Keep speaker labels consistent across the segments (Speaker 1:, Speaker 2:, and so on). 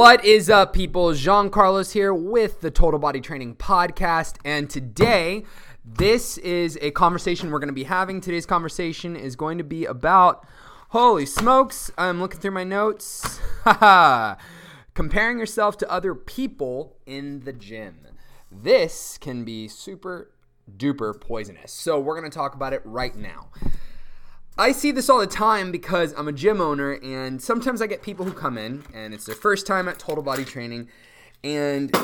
Speaker 1: What is up, people? Jean Carlos here with the Total Body Training Podcast. And today, this is a conversation we're going to be having. Today's conversation is going to be about holy smokes, I'm looking through my notes. Comparing yourself to other people in the gym. This can be super duper poisonous. So, we're going to talk about it right now. I see this all the time because I'm a gym owner, and sometimes I get people who come in and it's their first time at total body training. And,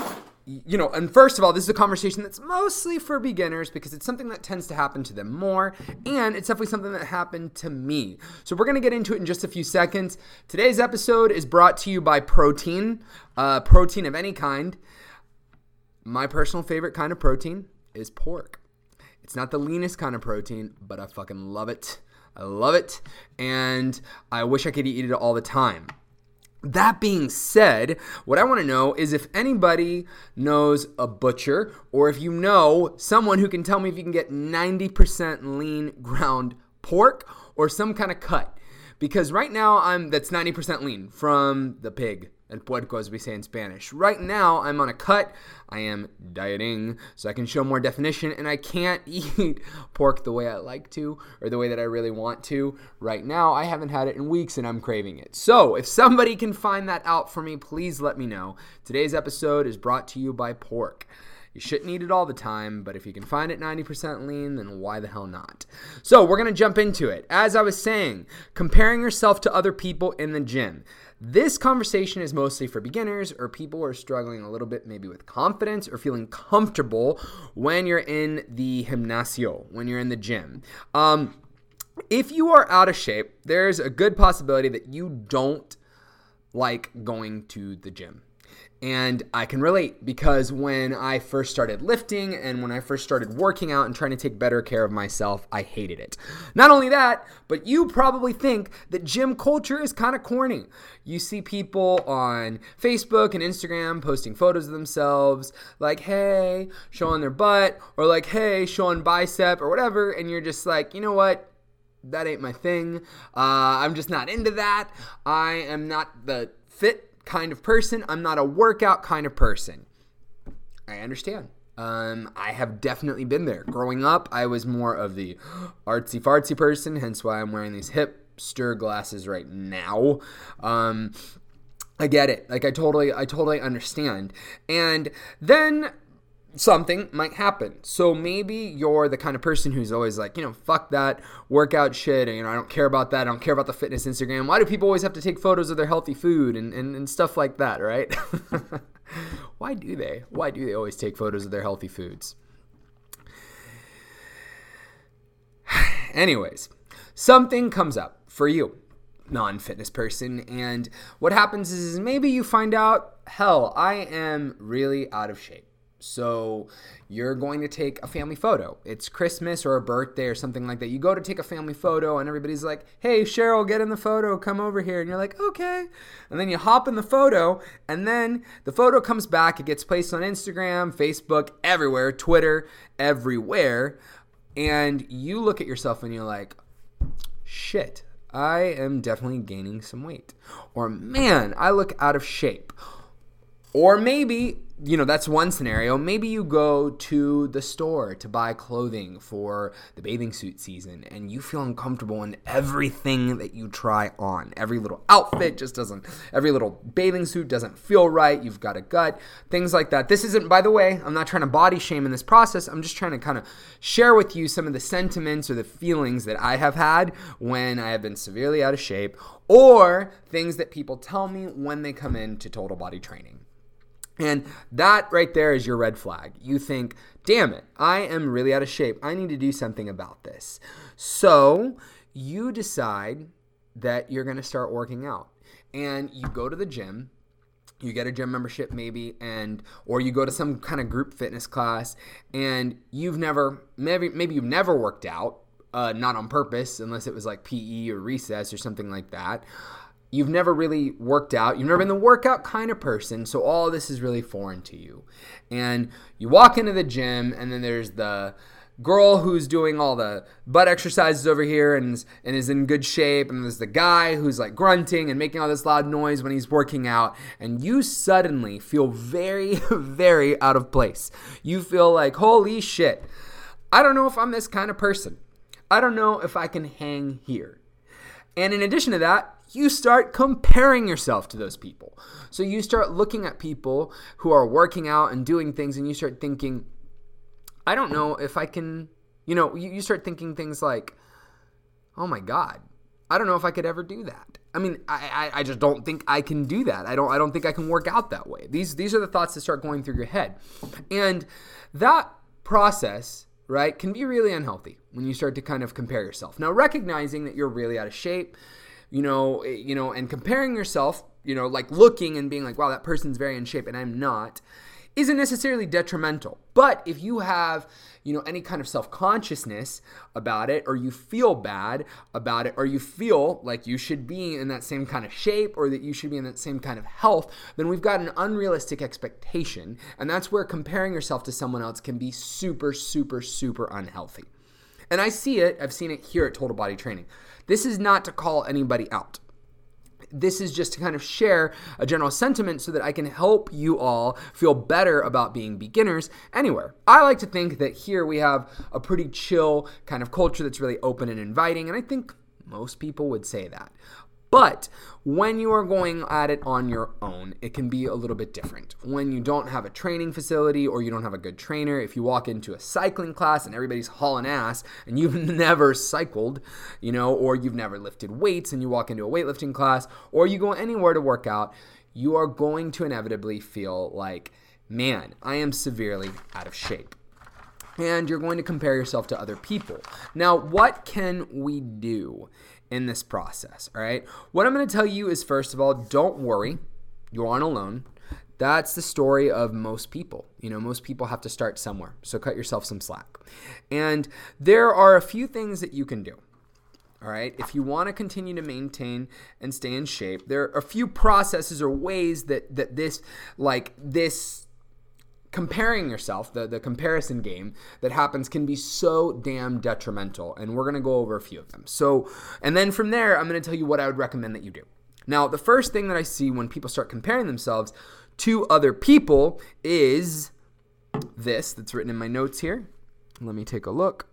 Speaker 1: you know, and first of all, this is a conversation that's mostly for beginners because it's something that tends to happen to them more, and it's definitely something that happened to me. So we're to get into it in just a few seconds. Today's episode is brought to you by protein, uh, protein of any kind. My personal favorite kind of protein is pork. It's not the leanest kind of protein, but I fucking love it. I love it, and I wish I could eat it all the time. That being said, what I want to know is if anybody knows a butcher or if you know someone who can tell me if you can get 90% lean ground pork or some kind of cut. Because right now I'm that's 90% lean from the pig and puerco as we say in Spanish. Right now, I'm on a cut. I am dieting so I can show more definition, and I can't eat pork the way I like to or the way that I really want to. Right now, I haven't had it in weeks and I'm craving it. So, if somebody can find that out for me, please let me know. Today's episode is brought to you by pork. You shouldn't eat it all the time, but if you can find it 90% lean, then why the hell not? So, we're going to jump into it. As I was saying, comparing yourself to other people in the gym. This conversation is mostly for beginners or people who are struggling a little bit maybe with confidence or feeling comfortable when you're in the gimnasio, when you're in the gym. Um, if you are out of shape, there's a good possibility that you don't like going to the gym. And I can relate because when I first started lifting and when I first started working out and trying to take better care of myself, I hated it. Not only that, but you probably think that gym culture is kind of corny. You see people on Facebook and Instagram posting photos of themselves, like, hey, showing their butt, or like, hey, showing bicep, or whatever, and you're just like, you know what? That ain't my thing. Uh, I'm just not into that. I am not the fit kind of person. I'm not a workout kind of person. I understand. Um, I have definitely been there. Growing up, I was more of the artsy fartsy person, hence why I'm wearing these hipster glasses right now. Um, I get it. Like I totally, I totally understand. And then something might happen. So maybe you're the kind of person who's always like, you know, fuck that workout shit. And, you know, I don't care about that. I don't care about the fitness Instagram. Why do people always have to take photos of their healthy food and, and, and stuff like that, right? Why do they? Why do they always take photos of their healthy foods? Anyways, something comes up for you non fitness person. And what happens is maybe you find out, hell, I am really out of shape. So you're going to take a family photo. It's Christmas or a birthday or something like that. You go to take a family photo and everybody's like, "Hey, Cheryl, get in the photo. Come over here." And you're like, "Okay." And then you hop in the photo and then the photo comes back. It gets placed on Instagram, Facebook, everywhere, Twitter, everywhere. And you look at yourself and you're like, "Shit, I am definitely gaining some weight." Or, "Man, I look out of shape." Or maybe you know, that's one scenario. Maybe you go to the store to buy clothing for the bathing suit season and you feel uncomfortable in everything that you try on. Every little outfit just doesn't, every little bathing suit doesn't feel right. You've got a gut, things like that. This isn't, by the way, I'm not trying to body shame in this process. I'm just trying to kind of share with you some of the sentiments or the feelings that I have had when I have been severely out of shape or things that people tell me when they come into total body training. And that right there is your red flag. You think, damn it, I am really out of shape. I need to do something about this. So you decide that you're going to start working out. And you go to the gym you get a gym membership maybe and or you go to some kind of group fitness class and you've never maybe maybe you've never worked out uh, not on purpose unless it was like pe or recess or something like that you've never really worked out. You've never been the workout kind of person. So all this is really foreign to you. And you walk into the gym, and then there's the girl who's doing all the butt exercises over here and, and is in good shape, and there's the guy who's like grunting and making all this loud noise when he's working out, and you suddenly feel very, very out of place. You feel like, holy shit, I don't know if I'm this kind of person. I don't know if I can hang here. And in addition to that, you start comparing yourself to those people. So you start looking at people who are working out and doing things, and you start thinking, I don't know if I can, you know, you, you start thinking things like, oh my God, I don't know if I could ever do that. I mean, I, I, I, just don't think I can do that. I don't I don't think I can work out that way. These these are the thoughts that start going through your head. And that process, right, can be really unhealthy when you start to kind of compare yourself. Now recognizing that you're really out of shape, you know, eh, you know, and comparing yourself, you know, like looking and being like, wow, that person's very in shape and I'm not isn't necessarily detrimental. But if you have, you know, any kind of self-consciousness about it or you feel bad about it or you feel like you should be in that same kind of shape or that you should be in that same kind of health, then we've got an unrealistic expectation, and that's where comparing yourself to someone else can be super super super unhealthy. And I see it, I've seen it here at Total Body Training. This is not to call anybody out this is just to kind of share a general sentiment so that I can help you all feel better about being beginners anywhere. I like to think that here we have a pretty chill kind of culture that's really open and inviting, and I think most people would say that. But when you are going at it on your own, it can be a little bit different. When you don't have a training facility or you don't have a good trainer, if you walk into a cycling class and everybody's hauling ass and you've never cycled, you know, or you've never lifted weights and you walk into a weightlifting class or you go anywhere to work out, you are going to inevitably feel like, man, I am severely out of shape and you're going to compare yourself to other people. Now, what can we do in this process. All right. What I'm going to tell you is first of all, don't worry, you aren't alone. That's the story of most people. You know, most people have to start somewhere. So cut yourself some slack. And there are a few things that you can do. All right. If you want to continue to maintain and stay in shape, there are a few processes or ways that that this like this comparing yourself, the, the comparison game that happens can be so damn detrimental. And we're going to go over a few of them. So, and then from there, I'm going to tell you what I would recommend that you do. Now, the first thing that I see when people start comparing themselves to other people is this that's written in my notes here. Let me take a look.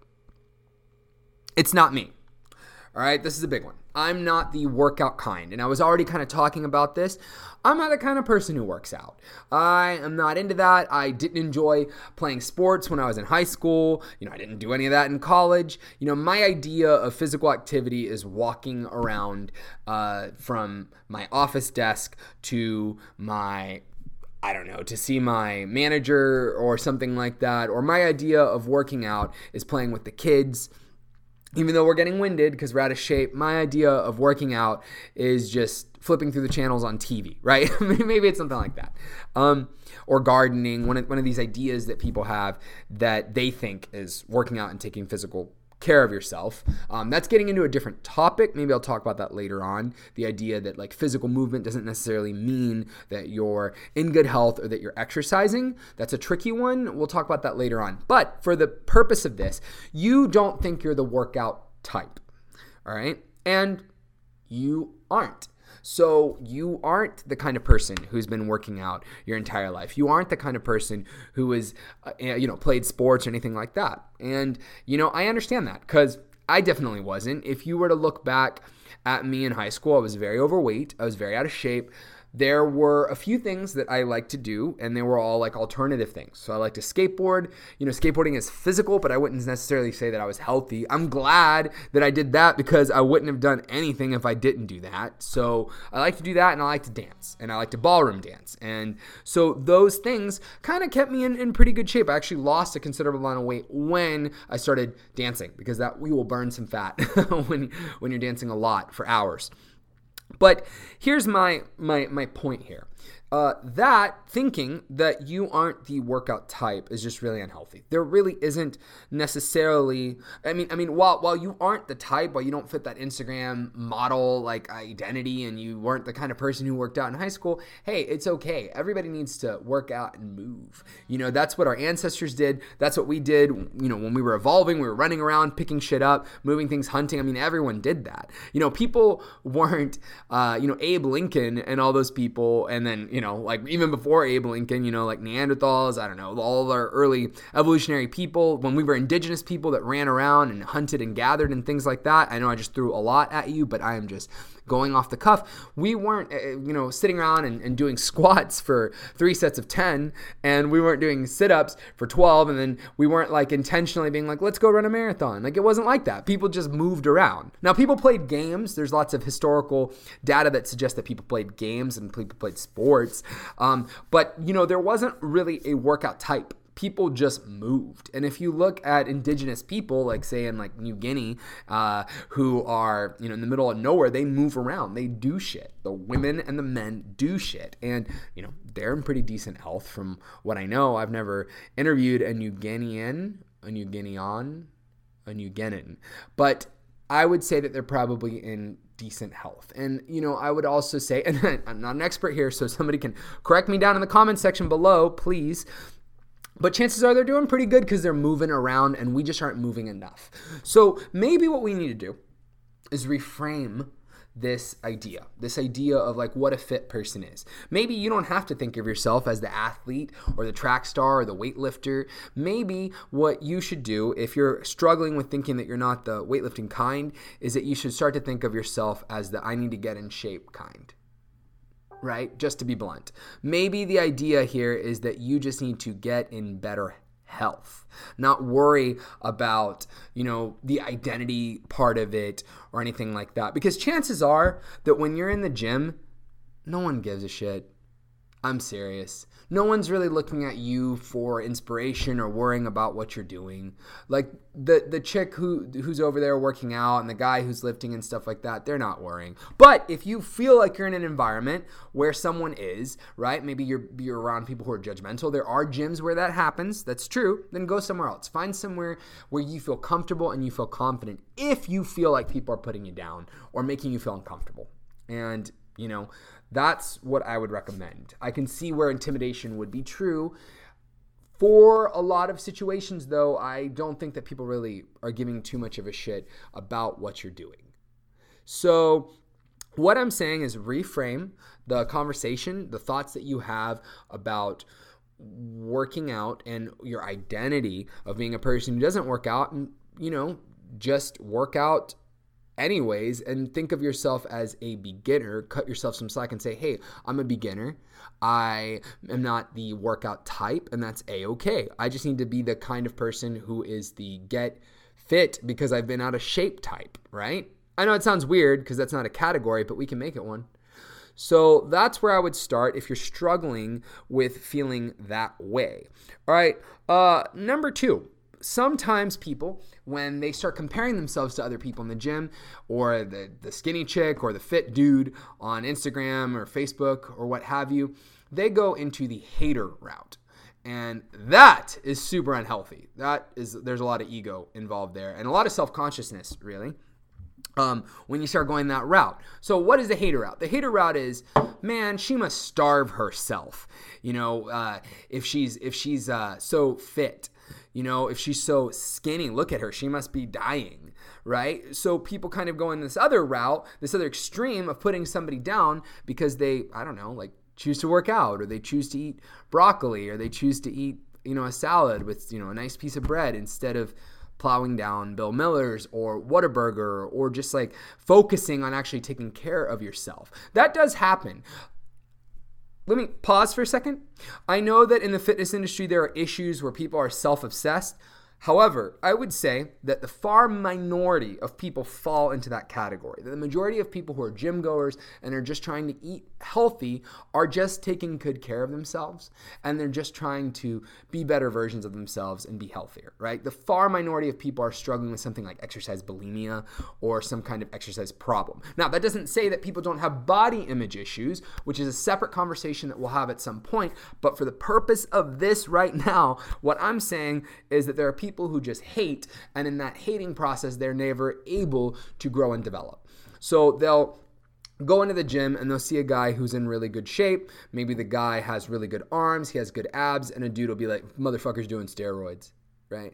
Speaker 1: It's not me. All right, this is a big one. I'm not the workout kind. And I was already kind of talking about this. I'm not the kind of person who works out. I am not into that. I didn't enjoy playing sports when I was in high school. You know, I didn't do any of that in college. You know, my idea of physical activity is walking around uh, from my office desk to my I don't know, to see my manager or something like that. Or my idea of working out is playing with the kids even though we're getting winded because we're out of shape, my idea of working out is just flipping through the channels on TV, right? Maybe it's something like that. Um, or gardening, one of, one of these ideas that people have that they think is working out and taking physical care of yourself. Um, that's getting into a different topic. Maybe I'll talk about that later on. The idea that like physical movement doesn't necessarily mean that you're in good health or that you're exercising. That's a tricky one. We'll talk about that later on. But for the purpose of this, you don't think you're the workout type. All right. And you aren't. So you aren't the kind of person who's been working out your entire life. You aren't the kind of person who has, uh, you know, played sports or anything like that. And you know, I understand that because I definitely wasn't. If you were to look back at me in high school, I was very overweight. I was very out of shape there were a few things that I like to do, and they were all like alternative things. So I like to skateboard. You know, skateboarding is physical, but I wouldn't necessarily say that I was healthy. I'm glad that I did that because I wouldn't have done anything if I didn't do that. So I like to do that, and I like to dance, and I like to ballroom dance. And so those things kind of kept me in, in pretty good shape. I actually lost a considerable amount of weight when I started dancing because that we will burn some fat when, when you're dancing a lot for hours. But here's my my my point here. Uh, that thinking that you aren't the workout type is just really unhealthy. There really isn't necessarily. I mean, I mean, while while you aren't the type, while you don't fit that Instagram model like identity, and you weren't the kind of person who worked out in high school, hey, it's okay. Everybody needs to work out and move. You know, that's what our ancestors did. That's what we did. You know, when we were evolving, we were running around, picking shit up, moving things, hunting. I mean, everyone did that. You know, people weren't. Uh, you know, Abe Lincoln and all those people, and then you know, like even before Abe Lincoln, you know, like Neanderthals, I don't know, all our early evolutionary people, when we were indigenous people that ran around and hunted and gathered and things like that. I know I just threw a lot at you, but I am just going off the cuff. We weren't, uh, you know, sitting around and, and doing squats for three sets of 10, and we weren't doing sit ups for 12, and then we weren't like intentionally being like, let's go run a marathon. Like it wasn't like that. People just moved around. Now, people played games. There's lots of historical data that suggests that people played games and people played sports. Um, but, you know, there wasn't really a workout type people just moved. And if you look at indigenous people, like say in like New Guinea, uh, who are you know in the middle of nowhere, they move around, they do shit. The women and the men do shit, and you know they're in pretty decent health from what I know. I've never interviewed a New Guinean, a New Guinean, a New Guinean, but I would say that they're probably in decent health. And, you know, I would also say, and I'm not an expert here, so somebody can correct me down in the comment section below, please. But chances are they're doing pretty good because they're moving around and we just aren't moving enough. So maybe what we need to do is reframe this idea, this idea of like what a fit person is. Maybe you don't have to think of yourself as the athlete or the track star or the weightlifter. Maybe what you should do if you're struggling with thinking that you're not the weightlifting kind is that you should start to think of yourself as the I need to get in shape kind right? Just to be blunt. Maybe the idea here is that you just need to get in better health, not worry about, you know, the identity part of it or anything like that. Because chances are that when you're in the gym, no one gives a shit. I'm serious no one's really looking at you for inspiration or worrying about what you're doing. Like the the chick who who's over there working out and the guy who's lifting and stuff like that, they're not worrying. But if you feel like you're in an environment where someone is, right? Maybe you're you're around people who are judgmental. There are gyms where that happens. That's true. Then go somewhere else. Find somewhere where you feel comfortable and you feel confident. If you feel like people are putting you down or making you feel uncomfortable. And you know, that's what I would recommend. I can see where intimidation would be true. For a lot of situations, though, I don't think that people really are giving too much of a shit about what you're doing. So, what I'm saying is reframe the conversation, the thoughts that you have about working out and your identity of being a person who doesn't work out and, you know, just work out anyways and think of yourself as a beginner. Cut yourself some slack and say hey i'm a beginner. I am not the workout type and that's a-okay i just need to be the kind of person who is the get fit because i've been out of shape type right? I know it sounds weird because that's not a category but we can make it one. So that's where I would start if you're struggling with feeling that way. All right. Uh, number two, sometimes people, when they start comparing themselves to other people in the gym or the, the skinny chick or the fit dude on Instagram or Facebook or what have you, they go into the hater route. And that is super unhealthy. That is there's a lot of ego involved there and a lot of self-consciousness, really. Um, when you start going that route. So, what is the hater route? The hater route is, man, she must starve herself. You know, uh, if she's if she's uh, so fit, you know, if she's so skinny, look at her. She must be dying, right? So people kind of go in this other route, this other extreme of putting somebody down because they, I don't know, like choose to work out or they choose to eat broccoli or they choose to eat, you know, a salad with, you know, a nice piece of bread instead of plowing down Bill Miller's or Whataburger or just like focusing on actually taking care of yourself. That does happen let me pause for a second. I know that in the fitness industry, there are issues where people are self obsessed. However, I would say that the far minority of people fall into that category. The majority of people who are gym goers and are just trying to eat healthy are just taking good care of themselves and they're just trying to be better versions of themselves and be healthier, right? The far minority of people are struggling with something like exercise bulimia or some kind of exercise problem. Now, that doesn't say that people don't have body image issues, which is a separate conversation that we'll have at some point, but for the purpose of this right now, what I'm saying is that there are people people who just hate, and in that hating process, they're never able to grow and develop. So they'll go into the gym and they'll see a guy who's in really good shape. Maybe the guy has really good arms, he has good abs, and a dude will be like, motherfucker's doing steroids, right?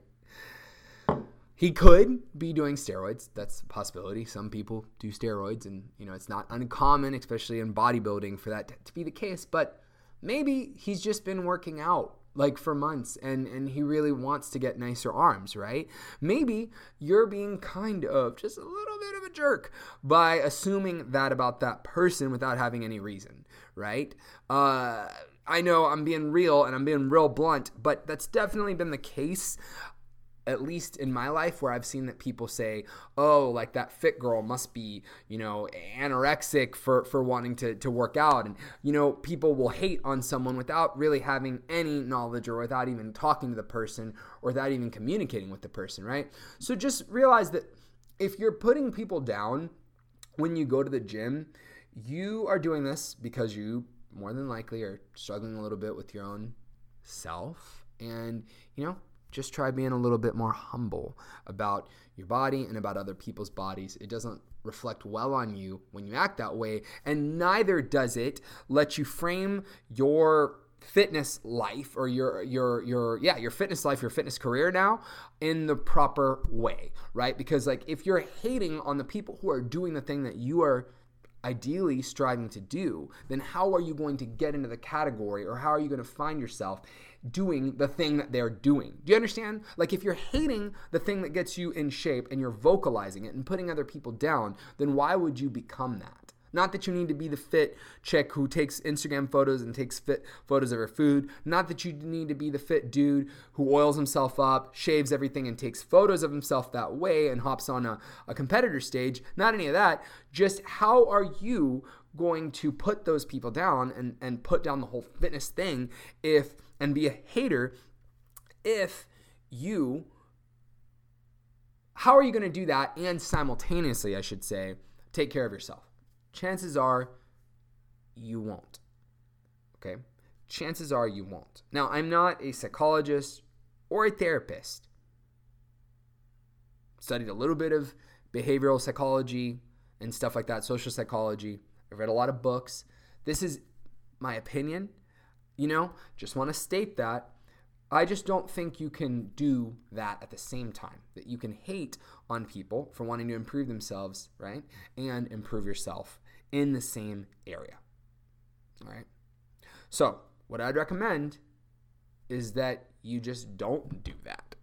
Speaker 1: He could be doing steroids. That's a possibility. Some people do steroids, and you know it's not uncommon, especially in bodybuilding, for that to be the case. But maybe he's just been working out like for months and and he really wants to get nicer arms right? Maybe you're being kind of just a little bit of a jerk by assuming that about that person without having any reason right? Uh I know I'm being real and I'm being real blunt, but that's definitely been the case at least in my life where I've seen that people say, "Oh, like that fit girl must be, you know, anorexic for for wanting to to work out." And you know, people will hate on someone without really having any knowledge or without even talking to the person or without even communicating with the person, right? So just realize that if you're putting people down when you go to the gym, you are doing this because you more than likely are struggling a little bit with your own self and, you know, just try being a little bit more humble about your body and about other people's bodies. It doesn't reflect well on you when you act that way, and neither does it let you frame your fitness life or your your your yeah your fitness life your fitness career now in the proper way right because like if you're hating on the people who are doing the thing that you are ideally striving to do then how are you going to get into the category or how are you going to find yourself doing the thing that they're doing. Do you understand? Like if you're hating the thing that gets you in shape and you're vocalizing it and putting other people down, then why would you become that? Not that you need to be the fit chick who takes Instagram photos and takes fit photos of her food. Not that you need to be the fit dude who oils himself up, shaves everything, and takes photos of himself that way and hops on a, a competitor stage. Not any of that. Just how are you going to put those people down and, and put down the whole fitness thing if and be a hater if you how are you going to do that and simultaneously i should say take care of yourself chances are you won't okay chances are you won't now i'm not a psychologist or a therapist studied a little bit of behavioral psychology and stuff like that social psychology i've read a lot of books this is my opinion you know, just want to state that. I just don't think you can do that at the same time. That you can hate on people for wanting to improve themselves, right? And improve yourself in the same area. All right. So, what I'd recommend is that you just don't do that.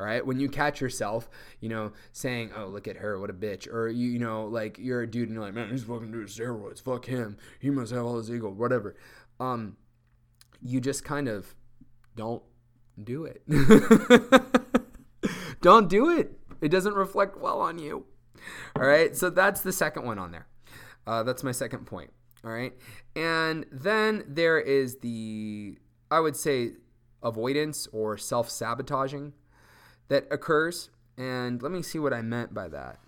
Speaker 1: All right. When you catch yourself, you know, saying, oh, look at her, what a bitch. Or, you, you know, like you're a dude and you're like, man, he's fucking doing steroids. Fuck him. He must have all his ego, whatever. Um, you just kind of don't do it. don't do it. It doesn't reflect well on you. All right. So that's the second one on there. Uh, that's my second point. All right. And then there is the, I would say, avoidance or self sabotaging that occurs. And let me see what I meant by that.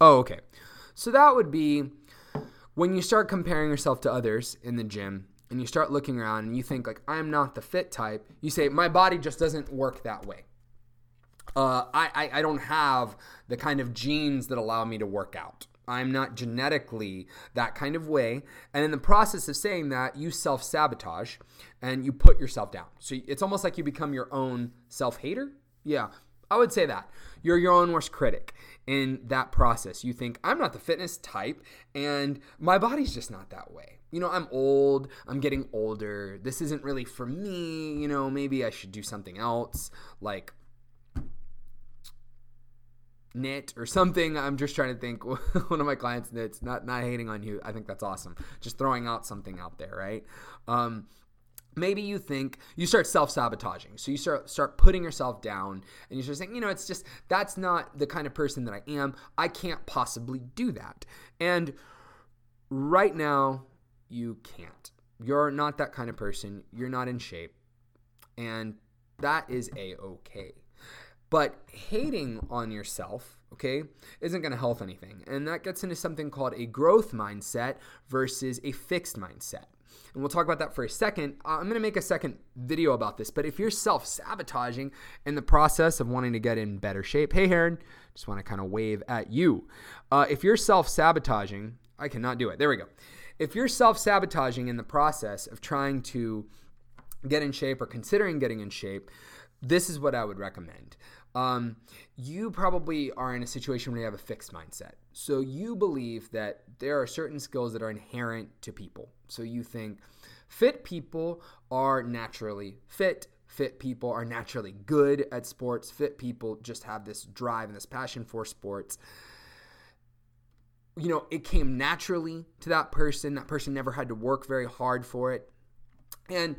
Speaker 1: Oh, okay. So that would be when you start comparing yourself to others in the gym and you start looking around and you think like I'm not the fit type, you say my body just doesn't work that way. Uh, I, I, I don't have the kind of genes that allow me to work out. I'm not genetically that kind of way. And in the process of saying that, you self sabotage and you put yourself down. So it's almost like you become your own self hater. Yeah, I would say that. You're your own worst critic in that process. You think, I'm not the fitness type, and my body's just not that way. You know, I'm old, I'm getting older. This isn't really for me. You know, maybe I should do something else, like knit or something. I'm just trying to think. One of my clients knits. Not not hating on you. I think that's awesome. Just throwing out something out there, right? Um, maybe you think you start self-sabotaging so you start start putting yourself down and you start saying you know it's just that's not the kind of person that i am i can't possibly do that and right now you can't you're not that kind of person you're not in shape and that is a okay but hating on yourself okay, isn't going to help anything. And that gets into something called a growth mindset versus a fixed mindset. And we'll talk about that for a second. Uh, I'm going to make a second video about this. But if you're self sabotaging in the process of wanting to get in better shape, hey, Heron, just want to kind of wave at you. Uh, if you're self sabotaging, I cannot do it. There we go. If you're self sabotaging in the process of trying to get in shape or considering getting in shape, this is what I would recommend. Um, you probably are in a situation where you have a fixed mindset. So you believe that there are certain skills that are inherent to people. So you think fit people are naturally fit. Fit people are naturally good at sports. Fit people just have this drive and this passion for sports. You know, it came naturally to that person. That person never had to work very hard for it. And,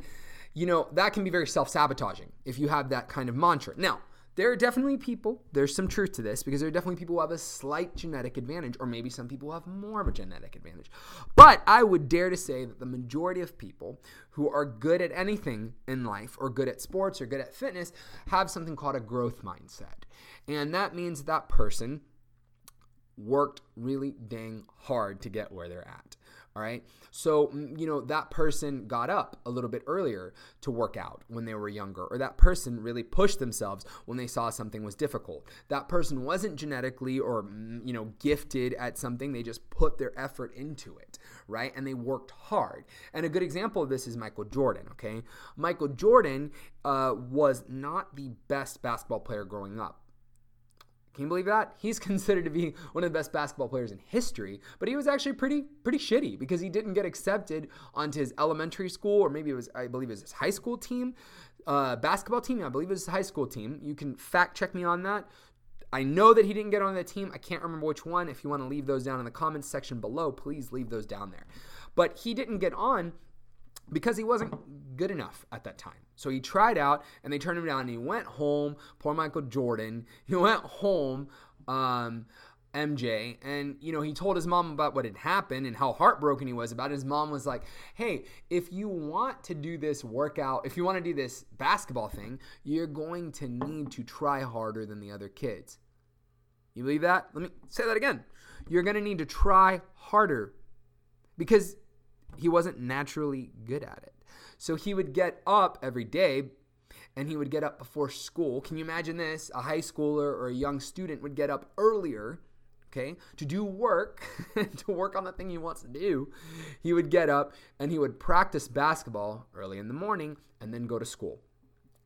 Speaker 1: you know, that can be very self sabotaging if you have that kind of mantra. Now, there are definitely people, there's some truth to this, because there are definitely people who have a slight genetic advantage, or maybe some people have more of a genetic advantage. But I would dare to say that the majority of people who are good at anything in life, or good at sports, or good at fitness, have something called a growth mindset. And that means that person worked really dang hard to get where they're at. All right. So, mm, you know, that person got up a little bit earlier to work out when they were younger, or that person really pushed themselves when they saw something was difficult. That person wasn't genetically or, mm, you know, gifted at something. They just put their effort into it, right? And they worked hard. And a good example of this is Michael Jordan, okay? Michael Jordan uh, was not the best basketball player growing up can you believe that? He's considered to be one of the best basketball players in history, but he was actually pretty pretty shitty because he didn't get accepted onto his elementary school or maybe it was I believe it was his high school team, uh, basketball team. I believe it was his high school team. You can fact check me on that. I know that he didn't get on the team. I can't remember which one. If you want to leave those down in the comments section below, please leave those down there. But he didn't get on because he wasn't good enough at that time. So he tried out and they turned him down and he went home. Poor Michael Jordan. He went home, um, MJ, and you know, he told his mom about what had happened and how heartbroken he was about it. His mom was like, Hey, if you want to do this workout, if you want to do this basketball thing, you're going to need to try harder than the other kids. You believe that? Let me say that again. You're going to need to try harder because he wasn't naturally good at it. So he would get up every day and he would get up before school. Can you imagine this? A high schooler or a young student would get up earlier, okay, to do work, to work on the thing he wants to do. He would get up and he would practice basketball early in the morning and then go to school.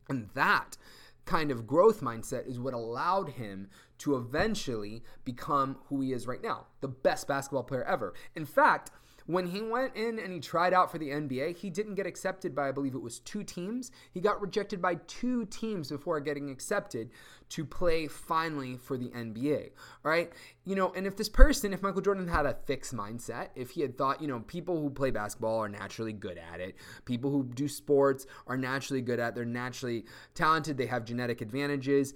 Speaker 1: And that kind of growth mindset is what allowed him to eventually become who he is right now, the best basketball player ever. In fact, when he went in and he tried out for the NBA, he didn't get accepted by, I believe it was two teams. He got rejected by two teams before getting accepted to play finally for the NBA. Right? You know, and if this person, if Michael Jordan had a fixed mindset, if he had thought, you know, people who play basketball are naturally good at it, people who do sports are naturally good at, they're naturally talented, they have genetic advantages,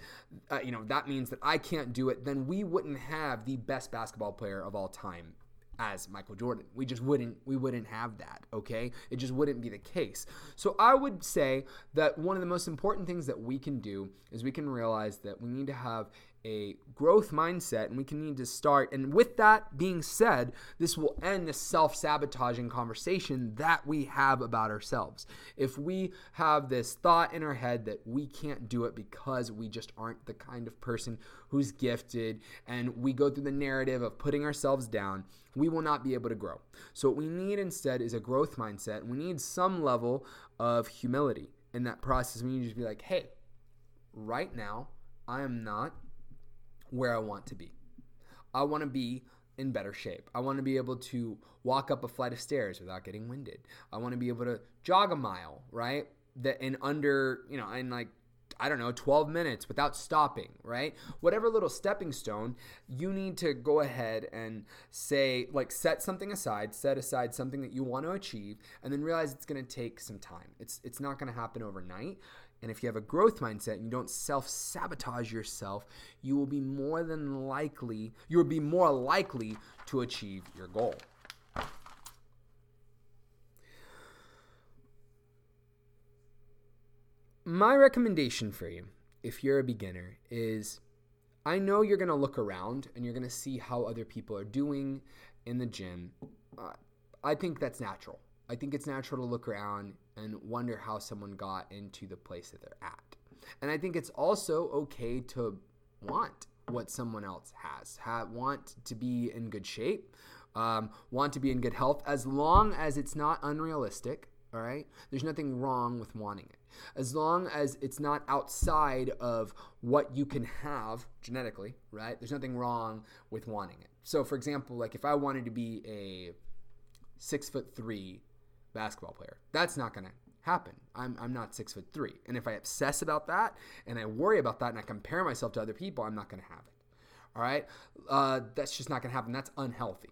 Speaker 1: uh, you know, that means that I can't do it, then we wouldn't have the best basketball player of all time as Michael Jordan. We just wouldn't we wouldn't have that, okay? It just wouldn't be the case. So I would say that one of the most important things that we can do is we can realize that we need to have a growth mindset and we can need to start. And with that being said this will end the self-sabotaging conversation that we have about ourselves. If we have this thought in our head that we can't do it because we just aren't the kind of person who's gifted and we go through the narrative of putting ourselves down we will not be able to grow. So what we need instead is a growth mindset we need some level of humility. In that process we need to be like hey right now i am not where I want to be. I want to be in better shape. I want to be able to walk up a flight of stairs without getting winded. I want to be able to jog a mile, right? That in under, you know, in like I don't know, 12 minutes without stopping, right? Whatever little stepping stone, you need to go ahead and say, like, set something aside, set aside something that you want to achieve, and then realize it's going to take some time. It's, it's not going to happen overnight. And if you have a growth mindset and you don't self sabotage yourself, you will be more than likely, you will be more likely to achieve your goal. My recommendation for you, if you're a beginner, is I know you're going to look around and you're going to see how other people are doing in the gym. Uh, I think that's natural. I think it's natural to look around and wonder how someone got into the place that they're at. And I think it's also okay to want what someone else has, have, want to be in good shape, um, want to be in good health, as long as it's not unrealistic. All right, there's nothing wrong with wanting it, as long as it's not outside of what you can have genetically. Right, there's nothing wrong with wanting it. So, for example, like if I wanted to be a six foot three basketball player. That's not going to happen. I'm, I'm not six foot three. And if I obsess about that and I worry about that and I compare myself to other people, I'm not going to have it. All right. Uh, that's just not going to happen. That's unhealthy.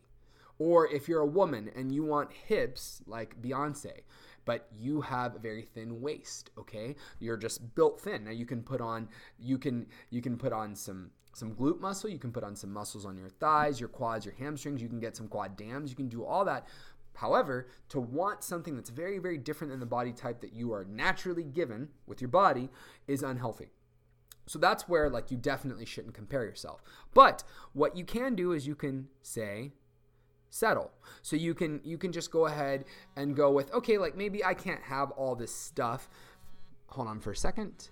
Speaker 1: Or if you're a woman and you want hips like Beyonce, but you have a very thin waist, okay? You're just built thin. Now you can put on you can you can put on some some glute muscle, you can put on some muscles on your thighs, your quads, your hamstrings, you can get some quad dams, you can do all that. However, to want something that's very, very different than the body type that you are naturally given with your body is unhealthy. So that's where like you definitely shouldn't compare yourself. But what you can do is you can say settle. So you can you can just go ahead and go with okay, like maybe I can't have all this stuff. Hold on for a second.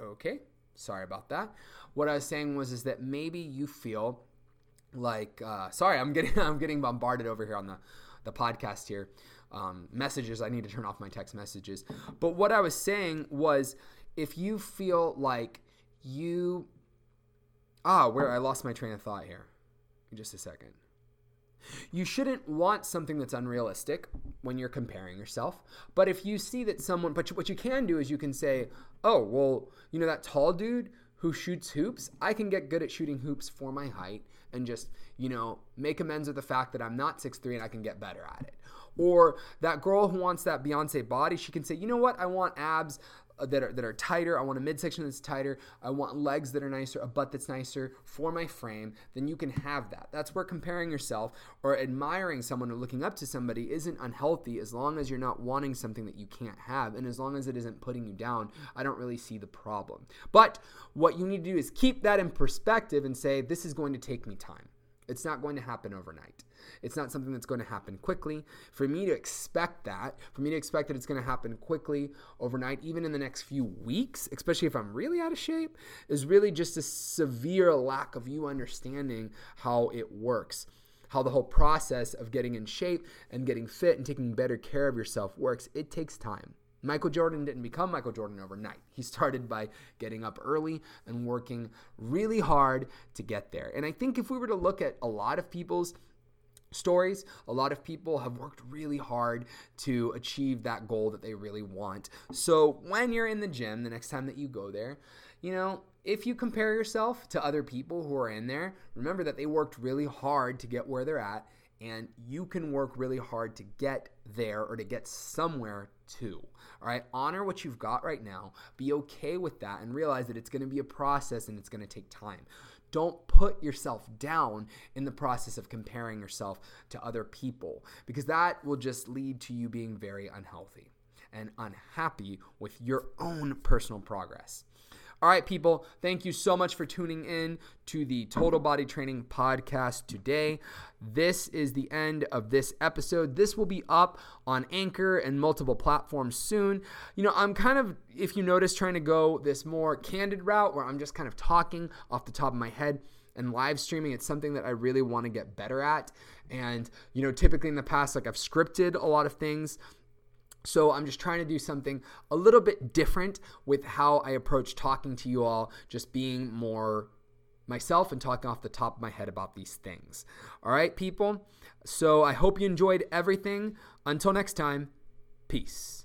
Speaker 1: Okay, sorry about that. What I was saying was is that maybe you feel like uh, sorry, I'm getting I'm getting bombarded over here on the the podcast here. Um, messages. I need to turn off my text messages. But what I was saying was, if you feel like you ah, where I lost my train of thought here. Just a second. You shouldn't want something that's unrealistic when you're comparing yourself. But if you see that someone, but what you can do is you can say, oh, well, you know, that tall dude who shoots hoops, I can get good at shooting hoops for my height and just, you know, make amends with the fact that I'm not 6'3 and I can get better at it. Or that girl who wants that Beyonce body, she can say, you know what, I want abs Uh, that are that are tighter. I want a midsection that's tighter. I want legs that are nicer, a butt that's nicer for my frame. Then you can have that. That's where comparing yourself or admiring someone or looking up to somebody isn't unhealthy as long as you're not wanting something that you can't have and as long as it isn't putting you down. I don't really see the problem. But what you need to do is keep that in perspective and say this is going to take me time. It's not going to happen overnight. It's not something that's going to happen quickly. For me to expect that, for me to expect that it's going to happen quickly overnight, even in the next few weeks, especially if I'm really out of shape, is really just a severe lack of you understanding how it works how the whole process of getting in shape and getting fit and taking better care of yourself works, it takes time. Michael Jordan didn't become Michael Jordan overnight. He started by getting up early and working really hard to get there. And I think if we were to look at a lot of people's stories, a lot of people have worked really hard to achieve that goal that they really want. So when you're in the gym, the next time that you go there, you know, if you compare yourself to other people who are in there, remember that they worked really hard to get where they're at and you can work really hard to get there or to get somewhere too. All right, honor what you've got right now. Be okay with that and realize that it's going to be a process and it's going to take time. Don't put yourself down in the process of comparing yourself to other people because that will just lead to you being very unhealthy and unhappy with your own personal progress. All right, people, thank you so much for tuning in to the Total Body Training Podcast today. This is the end of this episode. This will be up on Anchor and multiple platforms soon. You know, I'm kind of, if you notice, trying to go this more candid route where I'm just kind of talking off the top of my head and live streaming it's something that i really want to get better at and you know typically in the past like i've scripted a lot of things So I'm just trying to do something a little bit different with how I approach talking to you all, just being more myself and talking off the top of my head about these things. All right, people. So I hope you enjoyed everything. Until next time, peace.